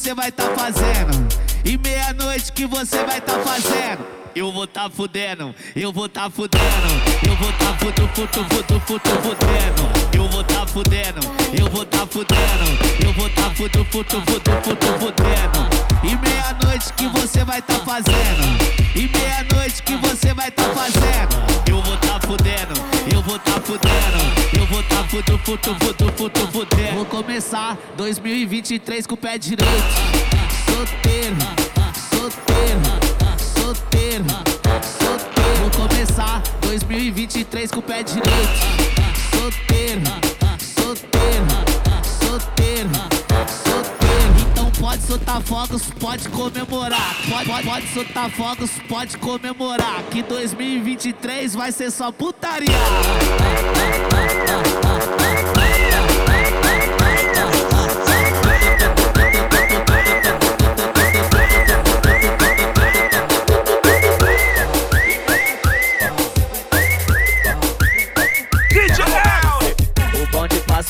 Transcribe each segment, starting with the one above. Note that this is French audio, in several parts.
você vai tá fazendo? E meia-noite que você vai tá fazendo? Eu vou tá fudendo, eu vou tá fudendo, eu vou tá fudu, fudu, fudu, fudu, fudendo. Eu vou tá fudendo, eu vou tá fudendo, eu vou tá fudu, fudu, fudu, fudu, fudendo. E meia-noite que você vai tá fazendo? E meia-noite que você vai tá fazendo? Eu vou tá fudendo, eu vou tá fudendo, eu vou tá fudu, fudu, fudu, fudu, fudendo. Vou começar 2023 com o pé direito. Solteiro, solteiro solteiro, solteiro. Vou começar 2023 com o pé direito. Solteiro, solteiro, solteiro, solteiro. Então pode soltar fogos, pode comemorar. Pode, pode, pode soltar fogos, pode comemorar. Que 2023 vai ser só putaria.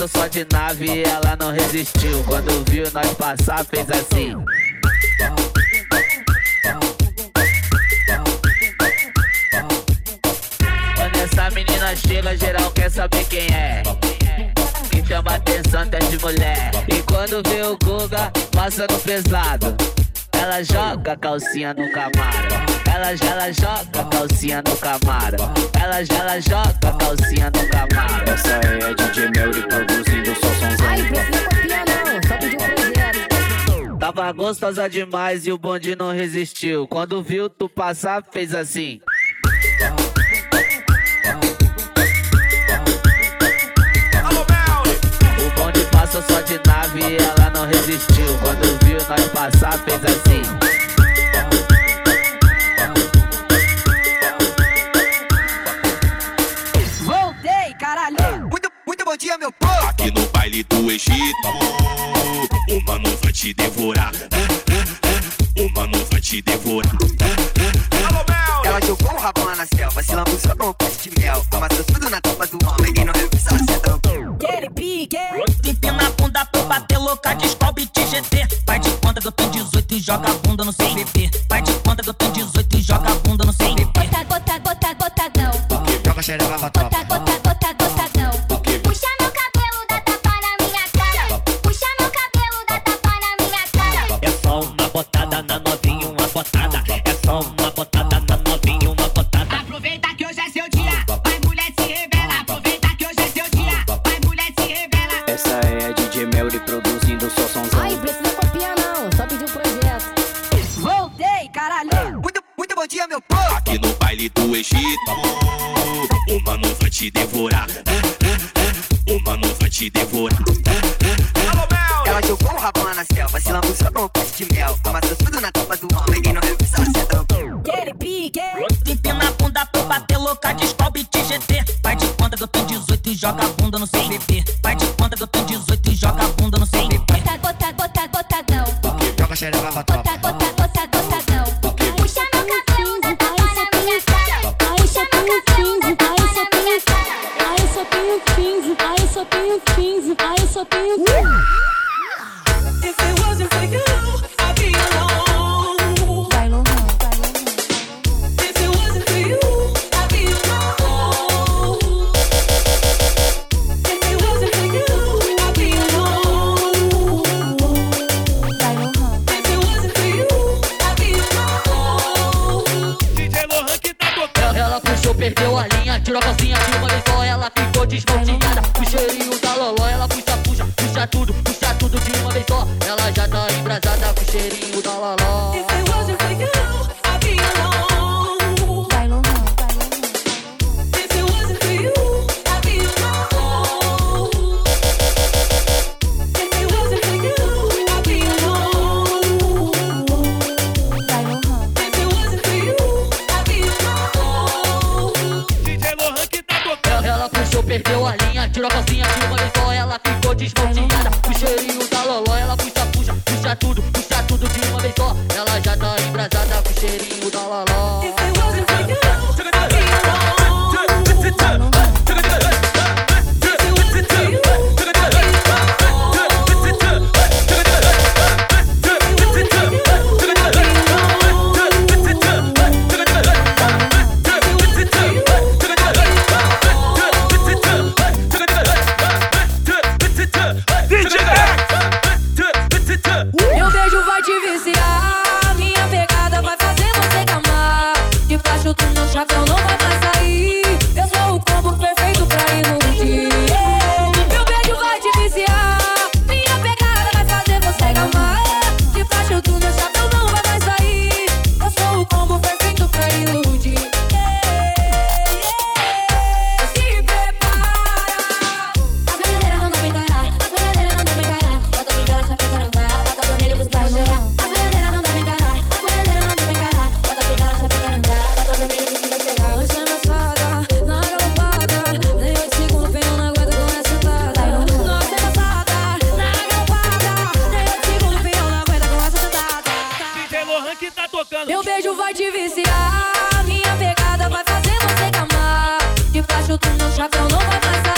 Passou só de nave ela não resistiu. Quando viu nós passar, fez assim. Quando essa menina chega, geral quer saber quem é. Que chama atenção até de mulher. E quando vê o Guga, passa no pesado. Ela joga a calcinha no camarão. Ela, ela joga a calcinha no camarão. Ela, ela joga a calcinha no camarão. Essa é a DJ Melody produzindo só sonzão. Ai, não, só um projeto. Tava gostosa demais e o bonde não resistiu. Quando viu tu passar, fez assim. O bonde passou só de nave e ela não resistiu. Quando viu nós passar, fez assim. Voltei, caralho. Muito, muito bom dia, meu povo. Aqui no baile do Egito, o mano vai te devorar. O mano vai te devorar. Ela jogou o rabão lá na selva, se lambuzou joga a bunda no CVP. Já o chapéu, não vai.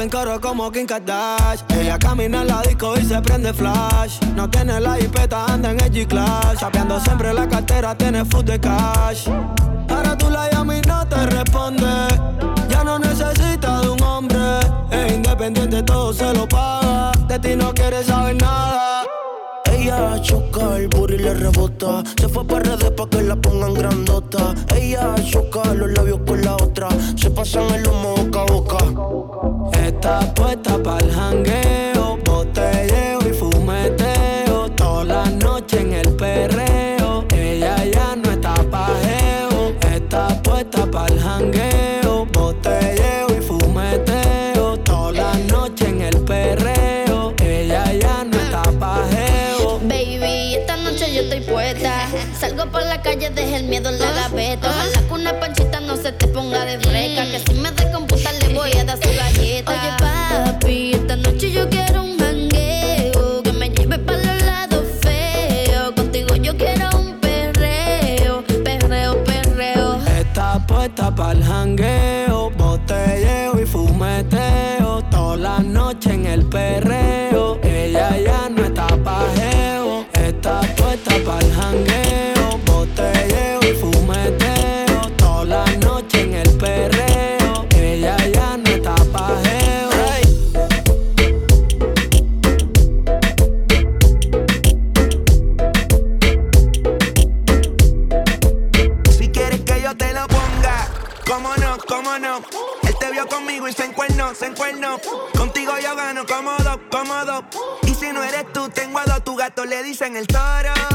en coro como Kim Kardashian. Ella camina en la disco y se prende flash. No tiene la hipeta, anda en el G-Class. Chapeando siempre la cartera, tiene food de cash. Ahora tú la llamas y no te responde. Ya no necesita de un hombre. Es independiente, todo se lo paga. De ti no quiere saber nada ella choca, el booty le rebota. Se fue para redes pa' que la pongan grandota. Ella choca los labios con la otra. Se pasan el humo boca a boca. Está puesta para el jangueo, botella en la gaveta. Ojalá que una panchita no se te ponga de breca. Que si gato le dicen el toro.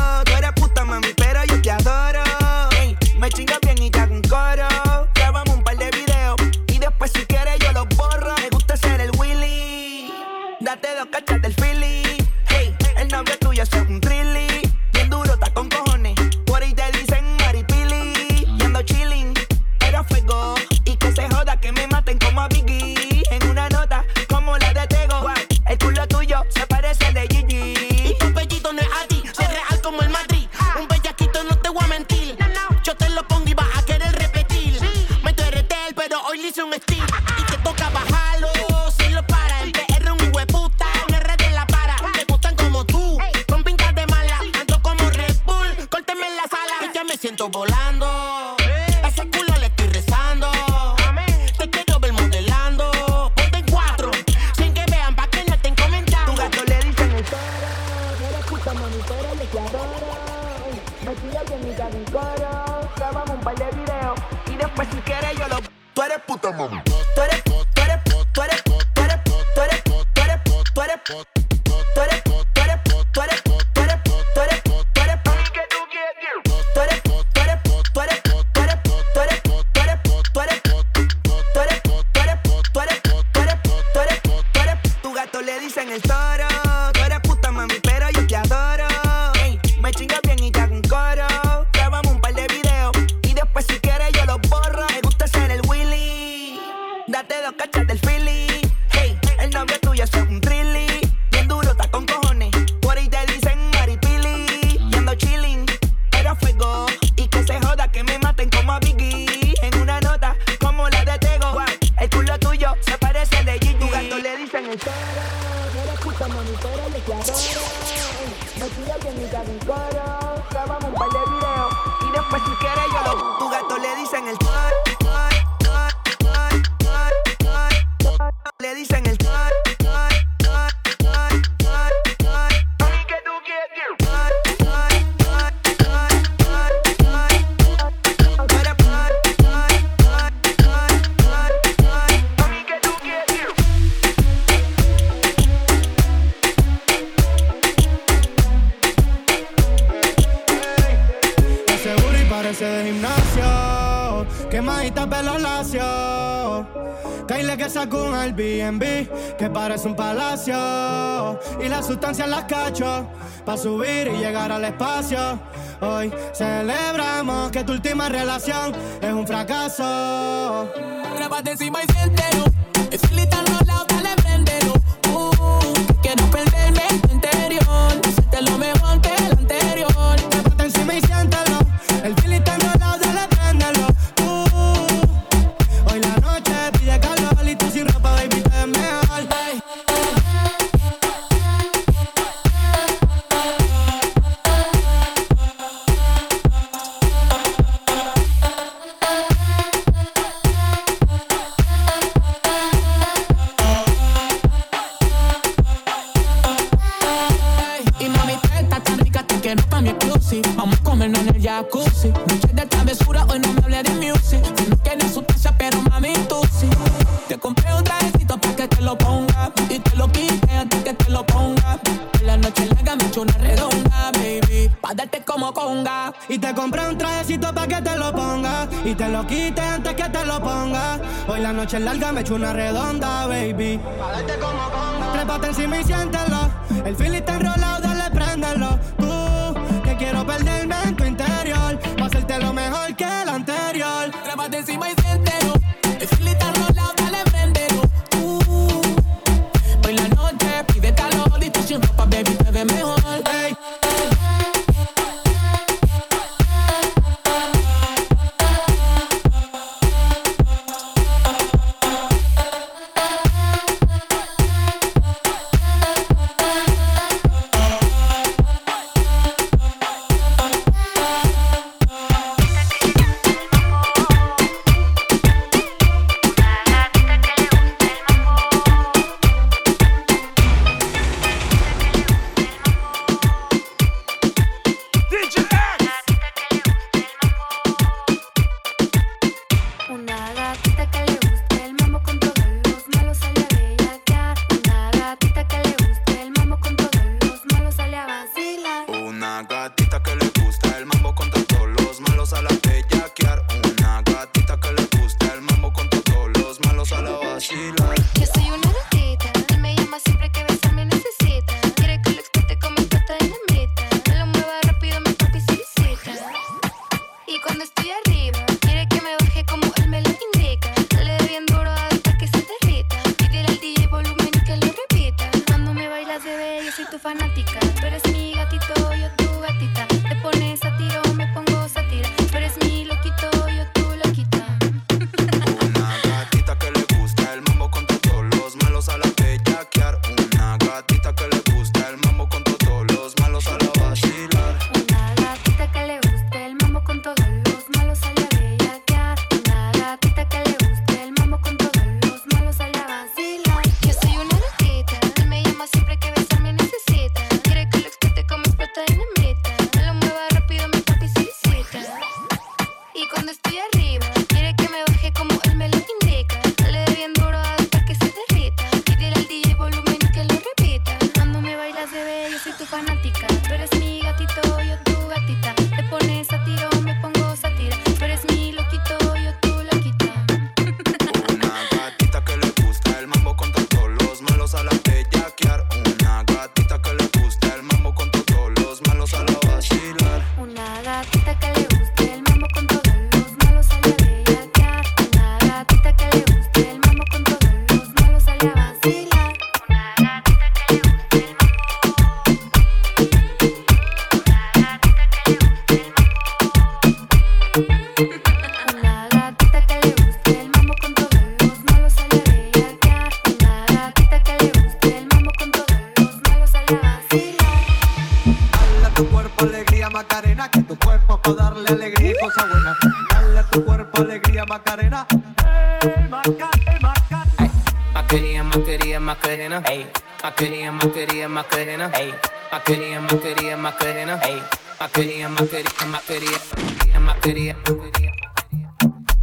clase de gimnasio. Quemadita pelo lacio. Caile que sacó un Airbnb que parece un palacio. Y la sustancia las cacho pa' subir y llegar al espacio. Hoy celebramos que tu última relación es un fracaso. Encima y siéntelo. Es y te lo quite antes que te lo ponga. Hoy la noche es larga, me echo una redonda, baby. Pa' como conga. Trépate encima y siéntelo. El feeling está enrolado, dale, préndelo. Tú, que quiero perderme en tu interior. Pa' hacerte lo mejor que el anterior. Trépate encima y siéntelo. Cosa buena. Dale a tu cuerpo alegría, Macarena. Hey, Maca, hey, Maca. Macarena, Macarena, Macarena. Hey. Macarena, Macarena, Macarena. Hey. Macarena, Macarena, Macarena. Hey. Macarena, Macarena, Macarena. Macarena,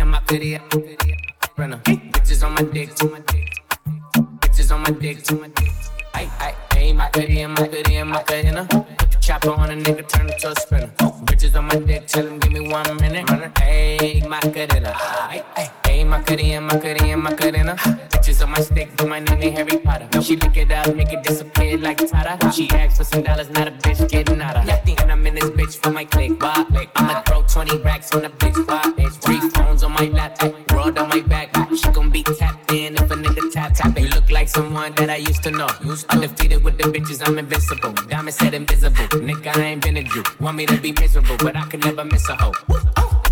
Macarena, Macarena. Brenna. Bitches on my dick, bitches on my dick, Ay, ay, ay, Macarena, Macarena, Macarena. Chopper on a nigga, turn it to a sprinter. Bitches on my dick, him give me one minute. Hey, Macarena. Ay, ay, ay, Macarena, Macarena, Macarena. Bitches on my stick, but my name ain't Harry Potter. She lick it up, make it disappear like Tata. She asked for some dollars, not a bitch getting out of. Nothing, and I'm in this bitch for my click. Why? I'ma throw 20 racks on the bitch. Why? Three phones on my lap, broad on my back. She gon' be tapped in if a nigga tap. You look like someone that I used to know. Undefeated with the bitches, I'm invincible. Diamond said invisible. Nigga, I ain't been a Jew. Want me to be miserable, but I can never miss a hoe.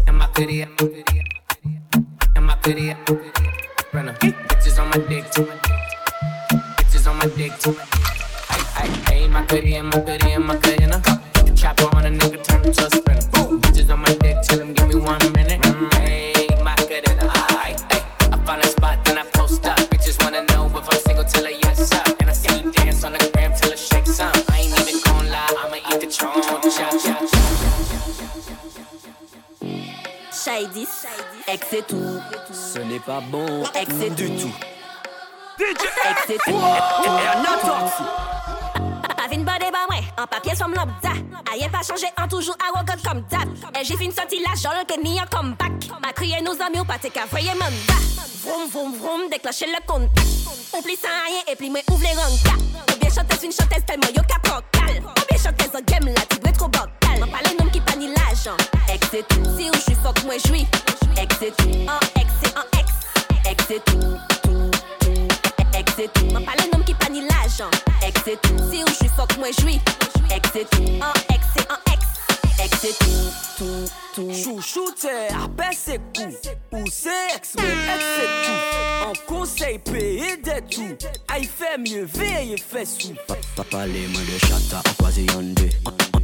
Am I pretty? Am I pretty? Brenna. Bitches on my dick. Bitches on my dick. Ay, ay, my goodie, my goodie, my goodie, my goodie. Shady, ex c'est tout. Ce n'est pas bon Ex c'est du tout. tout. Ex c'est tout. Avine en papier som lambda. Rien pas changé, en toujours arrogant comme d'hab. Et j'ai fait une sortie la jolle que ni un comeback. Ma crié nos amis ou pas t'es qu'à voyer mandat. Vroom vroom vroom, déclencher le contact. Oublie sans rien et puis moi ouvre les rangs. Ou bien chanteuse une chanteuse tellement yo capocal. Ou bien chanteuse en game là, tu dois trop bocal. M'en parle nom qui panie l'argent. Ex c'est tout. Si ou j'suis fuck, moi j'suis. Ex c'est tout. En ex c'est en ex. Ex c'est tout. Tout, tout. Ex c'est tout. M'en parle nom qui panie l'argent. Ex c'est tout. Si ou j'suis fuck, moi j'suis. Ex c'est tout. En ex c'est en ex. Ex c'est tout. Tout, tout. Chouchou, t'es à c'est cool. Ou c'est ex, mais ex c'est tout. En conseil, payer des tout. Aïe, fait mieux, veille et fait sous. Papa les mains de chata, croise yande.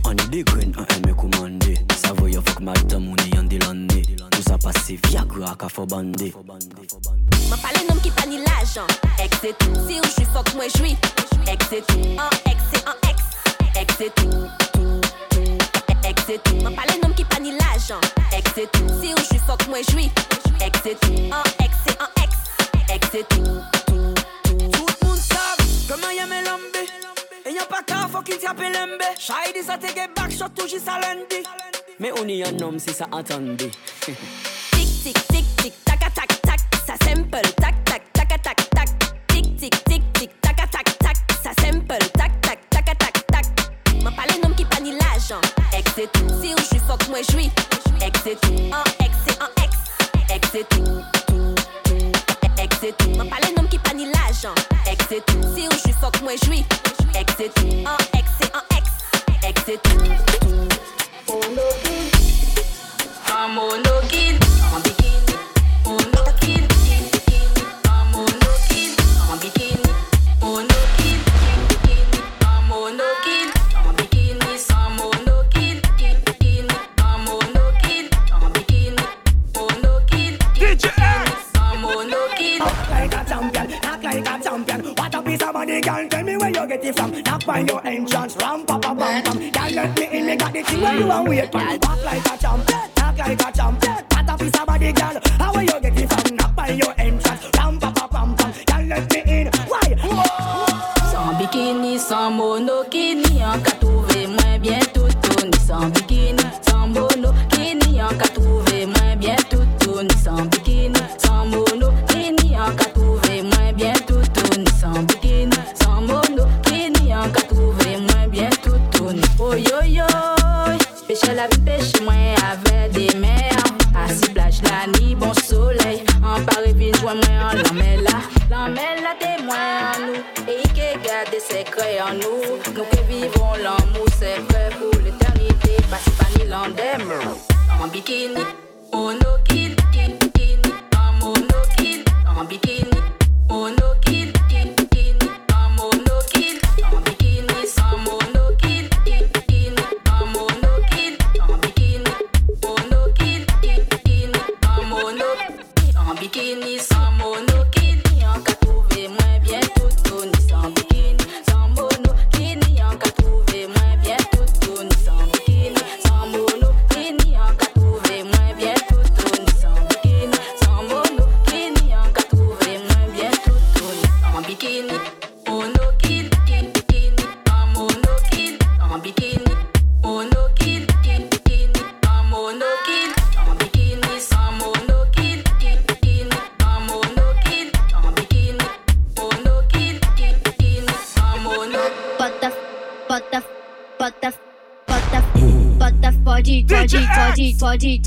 On est des graines, on aime commander. Ça va y fuck madame, on est yande landé. Tout ça passe Viagra, qu'a faut bander. M'en parle nom qui panie l'argent. Ex c'est tout. Si ou j'suis fuck, moi j'suis. Ex c'est tout. En ex c'est en ex. Ex c'est tout. Tout, tout. Ex c'est tout. M'en parle nom. Ex c'est tout. Si ou c'est tout. En ex c'est en ex. Ex c'est tout. Tout, tout. Tout le monde savent comment y'a mes lambés. Et y'a pas qu'à faut qu'il t'appelle l'embé. Shady, ça te get back shot lundi. Mais on est un homme si tac. Ça simple tac tac tac tac tac. Tic tic tic tic tac tac tac. Ça simple tac tac tac tac tac. M'en parle nom qui panie l'argent. Ex tout. Si ou j'suis fuck, moi j'suis. Ex tout. En ex en ex. Ex c'est tout. Tout, tout. Ex c'est tout. M'en parle nom qui panie l'argent. Ex c'est tout. Si ou j'suis fuck, moi j'suis. Ex c'est tout. En ex c'est en ex. Ex c'est tout. Tout. Un Girl, tell me where you get it from. Knock by your entrance, ram pa pa bam bam. Girl, let me in, me got the thing where you and wait. Girl, talk like a champ, talk like a champ. Pat a piece of body, girl. How where you get it from? Knock by your entrance, ram pa pa bam bam. Girl, let me in. Why? Some bikini, some monokini, en 80.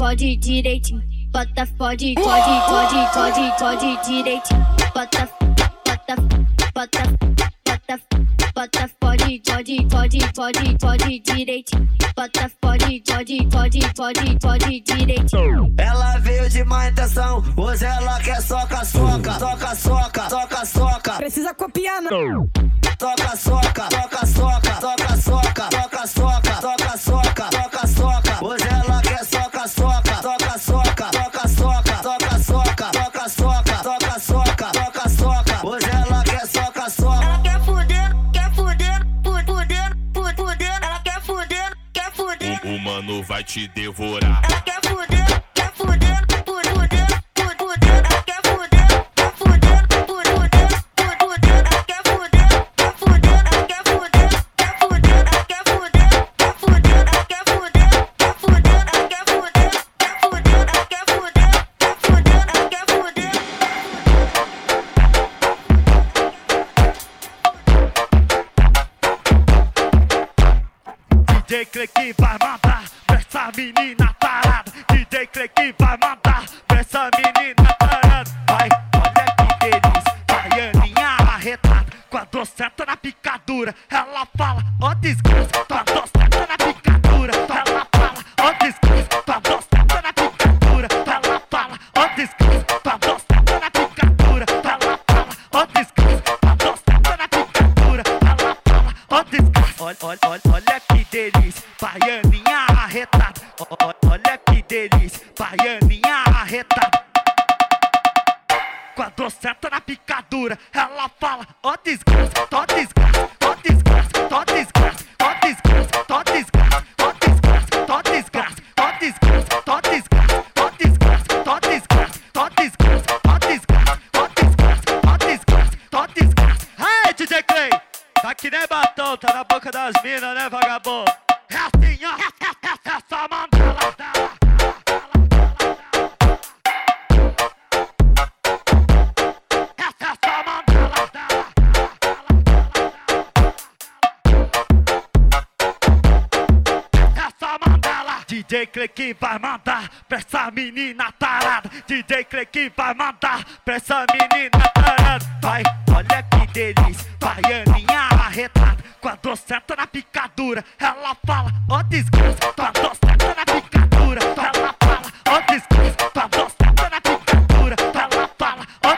Pode direitinho, bota pode, pode, pode, pode, pode direitinho, bota, bota, bota, bota, bota pode, pode, pode, pode, pode direitinho, bota pode, pode, pode, pode, pode direitinho. Ela veio de má intenção, hoje ela quer vai te devorar. Ela quer fuder.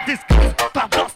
this case, pardon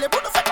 Ele mundo vai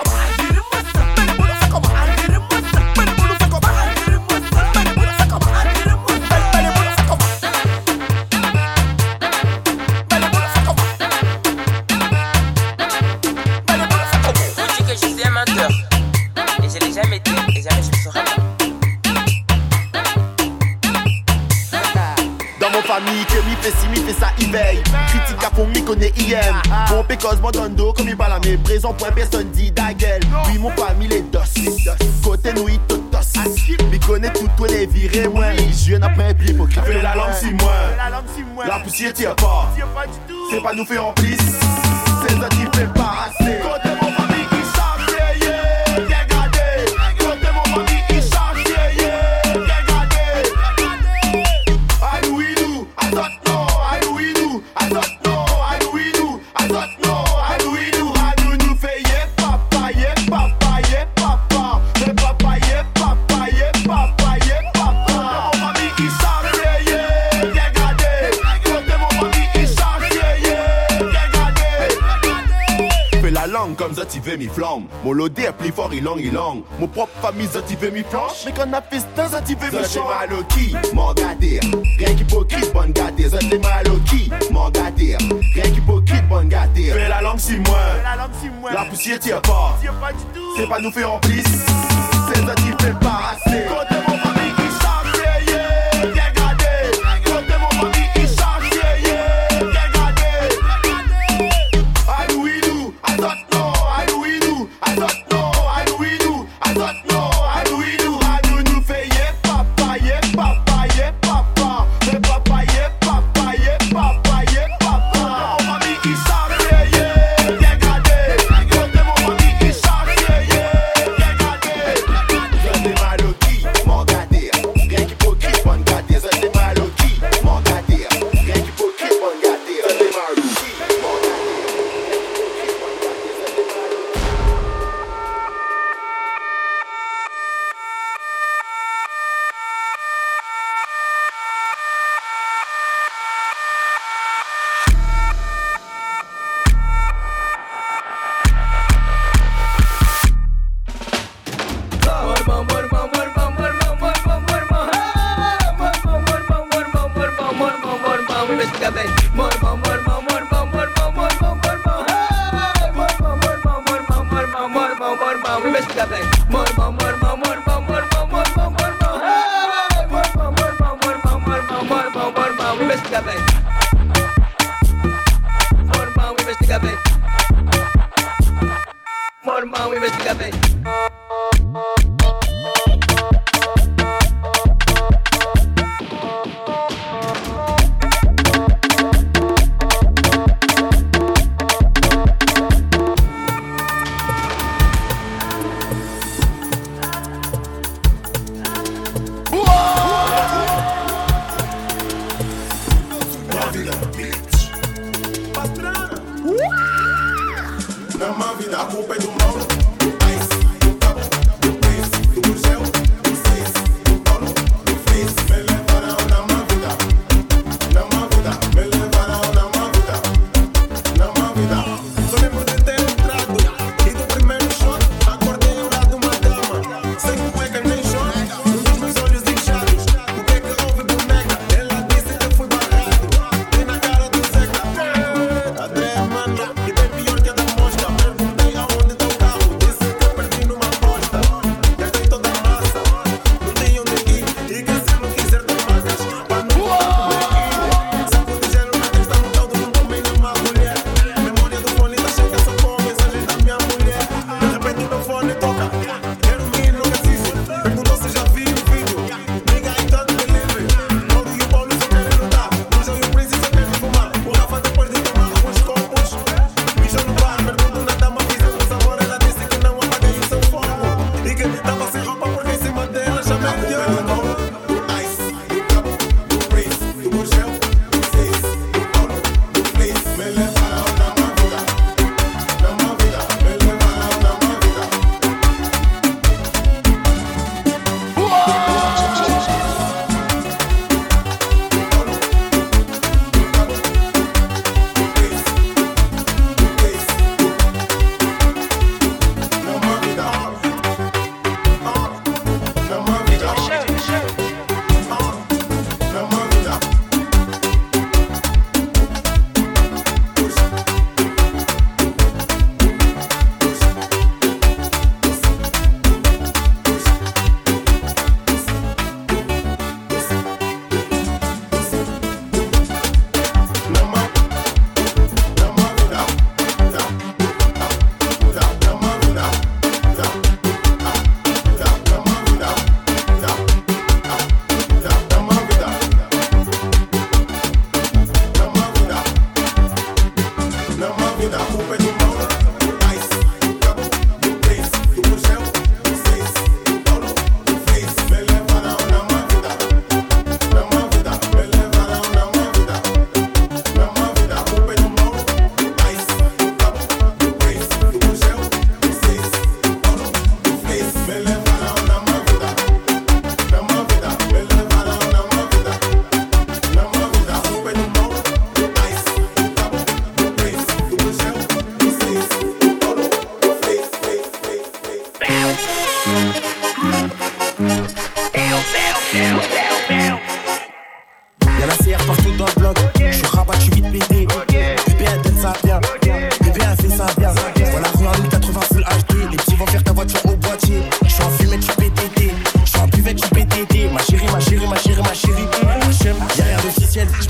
connais IM. Mon pécose m'entendo comme il parle à méprise. En point personne dit da gueule. Oui, mon famille les dos. Côté nous, il totos. Mais connais tout, toi les virés, ouais. Je viens après un pied pour la lampe si moi. La poussière tire pas. C'est pas nous fait en plus. C'est ça qui fait pas assez. Mon lodé est plus fort, il long, il long. Mon propre famille, ça t'y mi planche. Mais quand on a fait ça t'y fait mi change. mal au qui, m'en gâter. Rien qu'hypocrite, bonne gâter. Ça t'es mal au qui, m'en gâter. Rien qu'hypocrite, bonne. Fais la langue si moins. La poussière tire pas. C'est pas nous faire en plus, C'est ça t'y fait pas assez.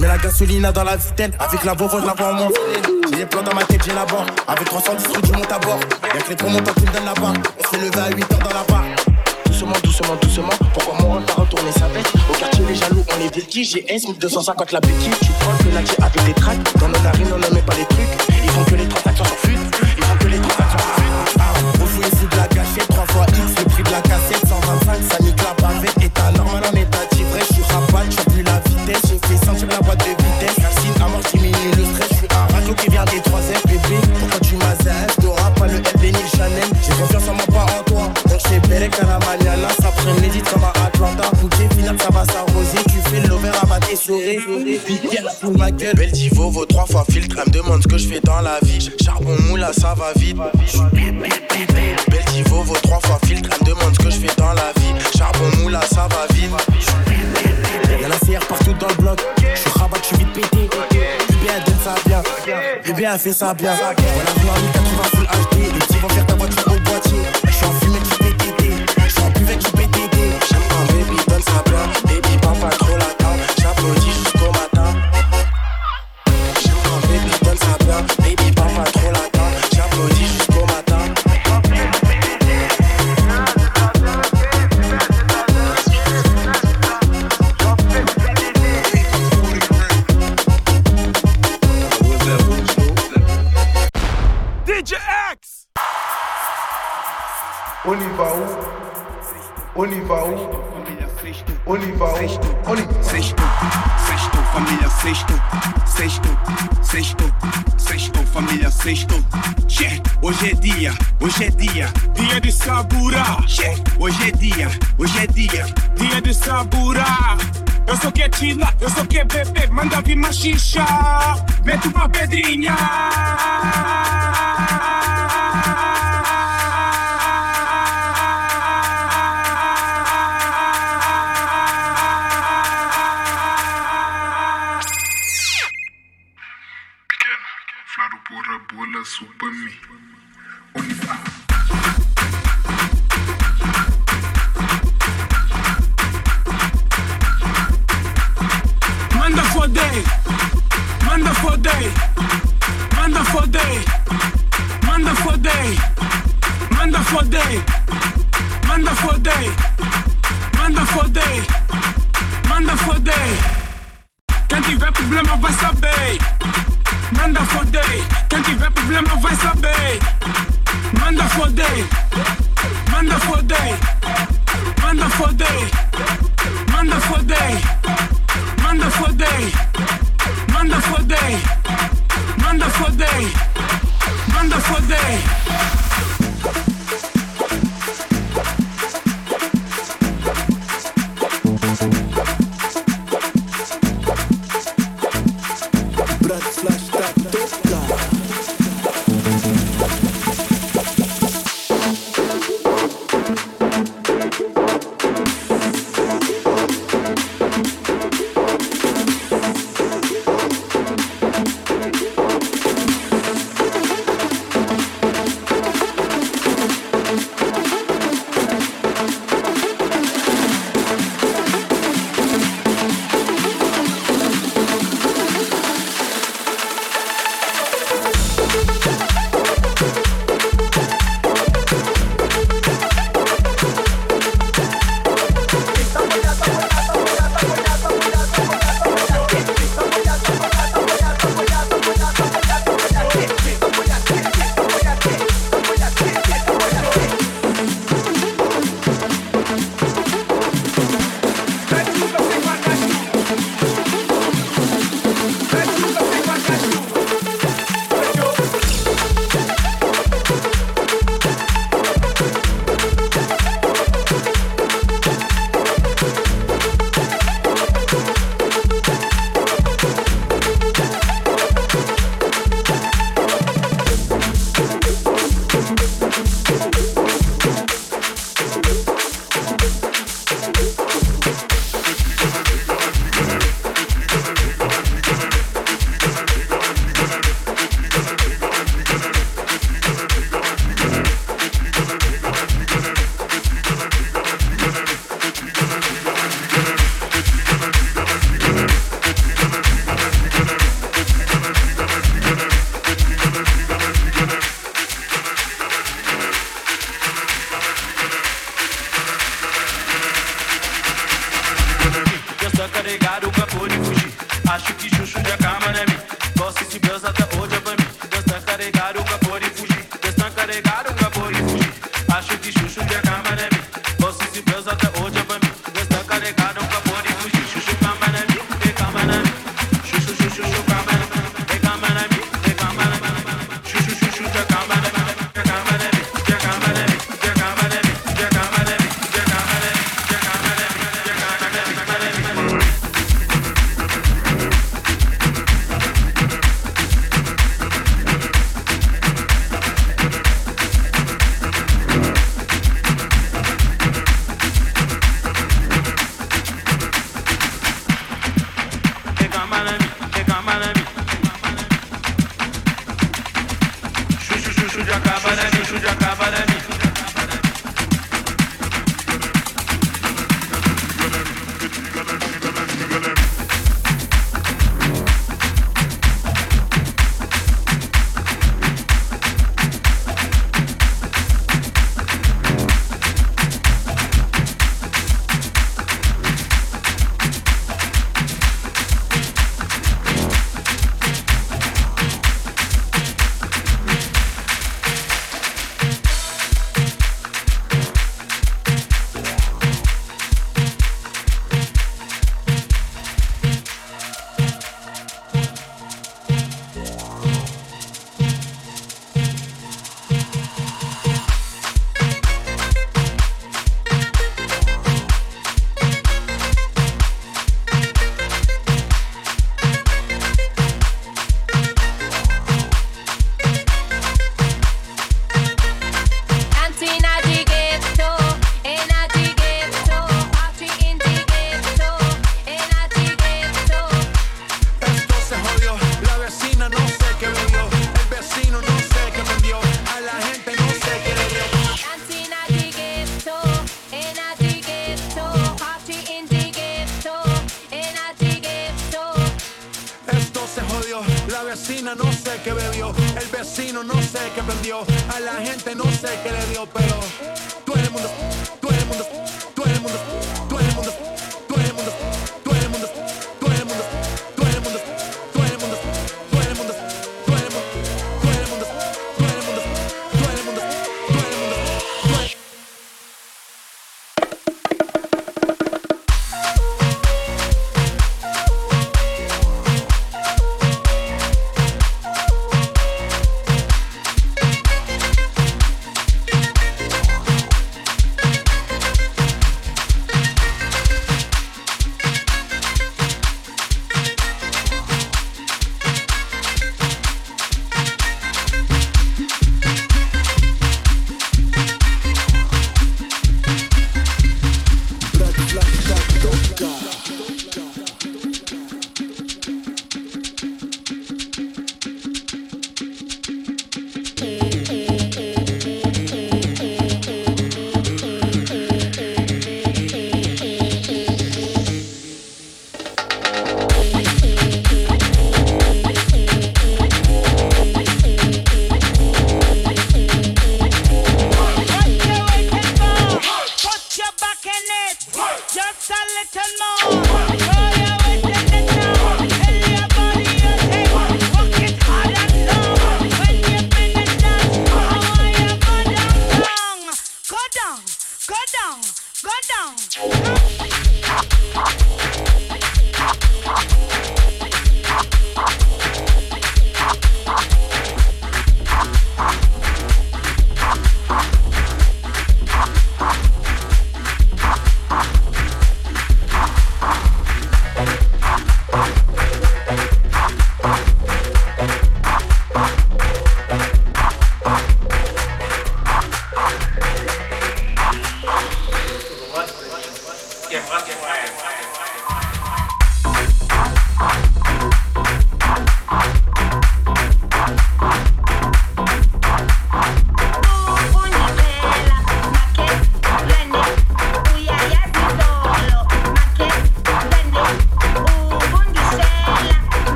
Mets la gasolina dans la vitelle. Avec la voix, je la vois J'ai des plans dans ma tête, j'ai la barre. Avec 310 trucs, je monte à bord. Y'a que les gros montants qui me donnent la barre. On s'est levé à 8 heures dans la barre. Doucement, doucement, doucement. Pourquoi mon rôle t'a retourné sa veste Au quartier, les jaloux, on est vêtis. J'ai S, 1250 la béquille. Tu prends le penalty avec des tracks. Dans nos narines, on ne met pas les trucs. Ils font que les transactions sur flûte. Ils font que les transactions sur flûte. Ah, ici de la gâchette. 3 fois X, le prix de la cassette. 125, ça nique la bavette. Qui vient des 3 F, bébé. Pourquoi tu m'as T'auras pas le LB ni Chanel. J'ai confiance en moi, pas en toi. Donc chez Berek à la Maniana. Ça prémédite comme à Atlanta. Bouquet final, ça va s'arroser. Tu fais l'over à ma tes souris. Foule, ma gueule. Belle divo, vaut 3 fois filtre. Elle me demande ce que je fais dans la vie. Charbon moula, ça va vite. Belle divo, vaut 3 fois filtre. Elle me demande ce que je fais dans la vie. Charbon moula, ça va vite. Y'a la CR partout dans le bloc. Je rabat, je suis vite pété. Bien. Bébé, elle fait ça bien. Voilà, Va où On y Sexto, sexto, família sexto, sexto, sexto, sexto, família sexto. Che, hoje é dia, hoje é dia, dia de saburar. Che, hoje é dia, hoje é dia, dia de saburar. Eu sou quietina, eu sou que bebê, manda vir machixa, mete uma pedrinha. Super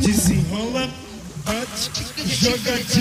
Desenrola, bate, joga de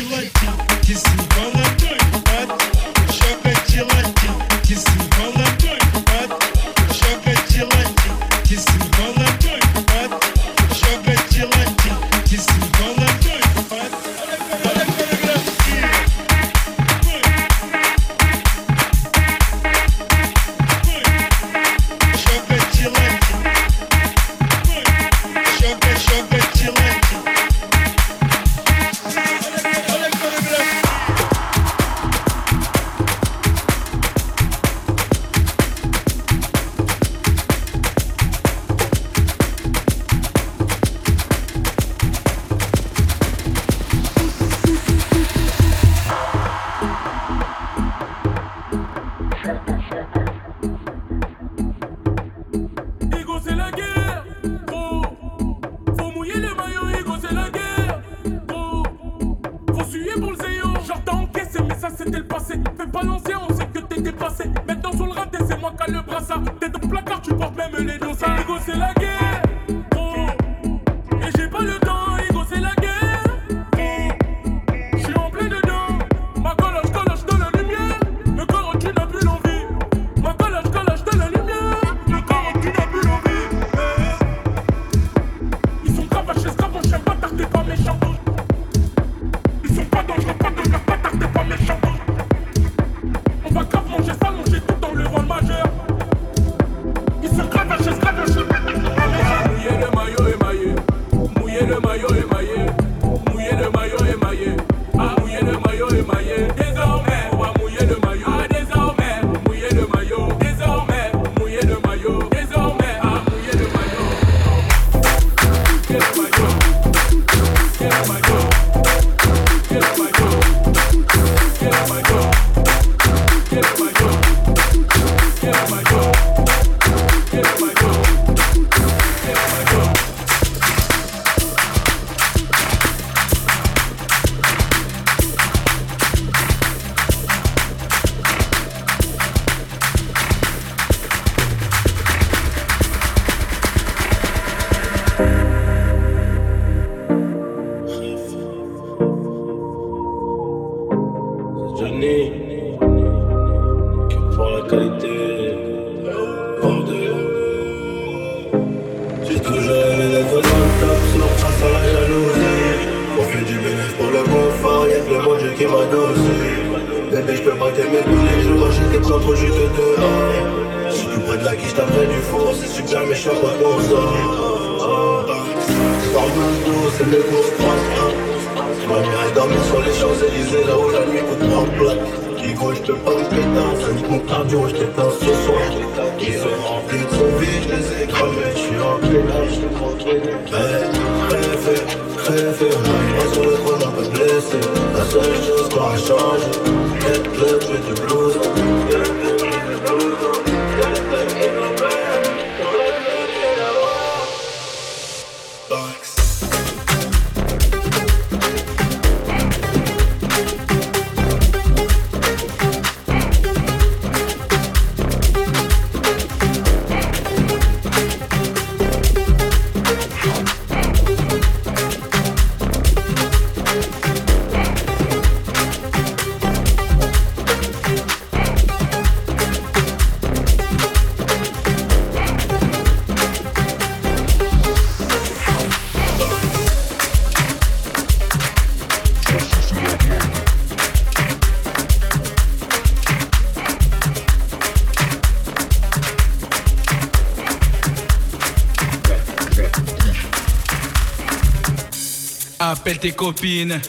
Appelle tes copines.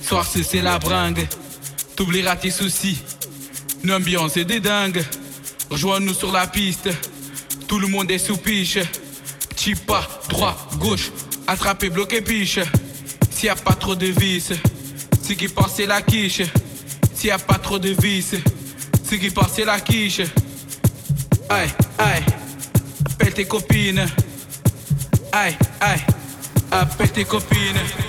Soir c'est la bringue. T'oublieras tes soucis. L'ambiance est des dingues. Rejoins-nous sur la piste. Tout le monde est sous piche. Petit pas, droit, gauche. Attraper, bloquer, piche. S'il y a pas trop de vis, c'est qui passe c'est la quiche. S'il y a pas trop de vis, c'est qui passe c'est la quiche. Aïe, aïe, appelle tes copines. Aïe, aïe, appelle tes copines.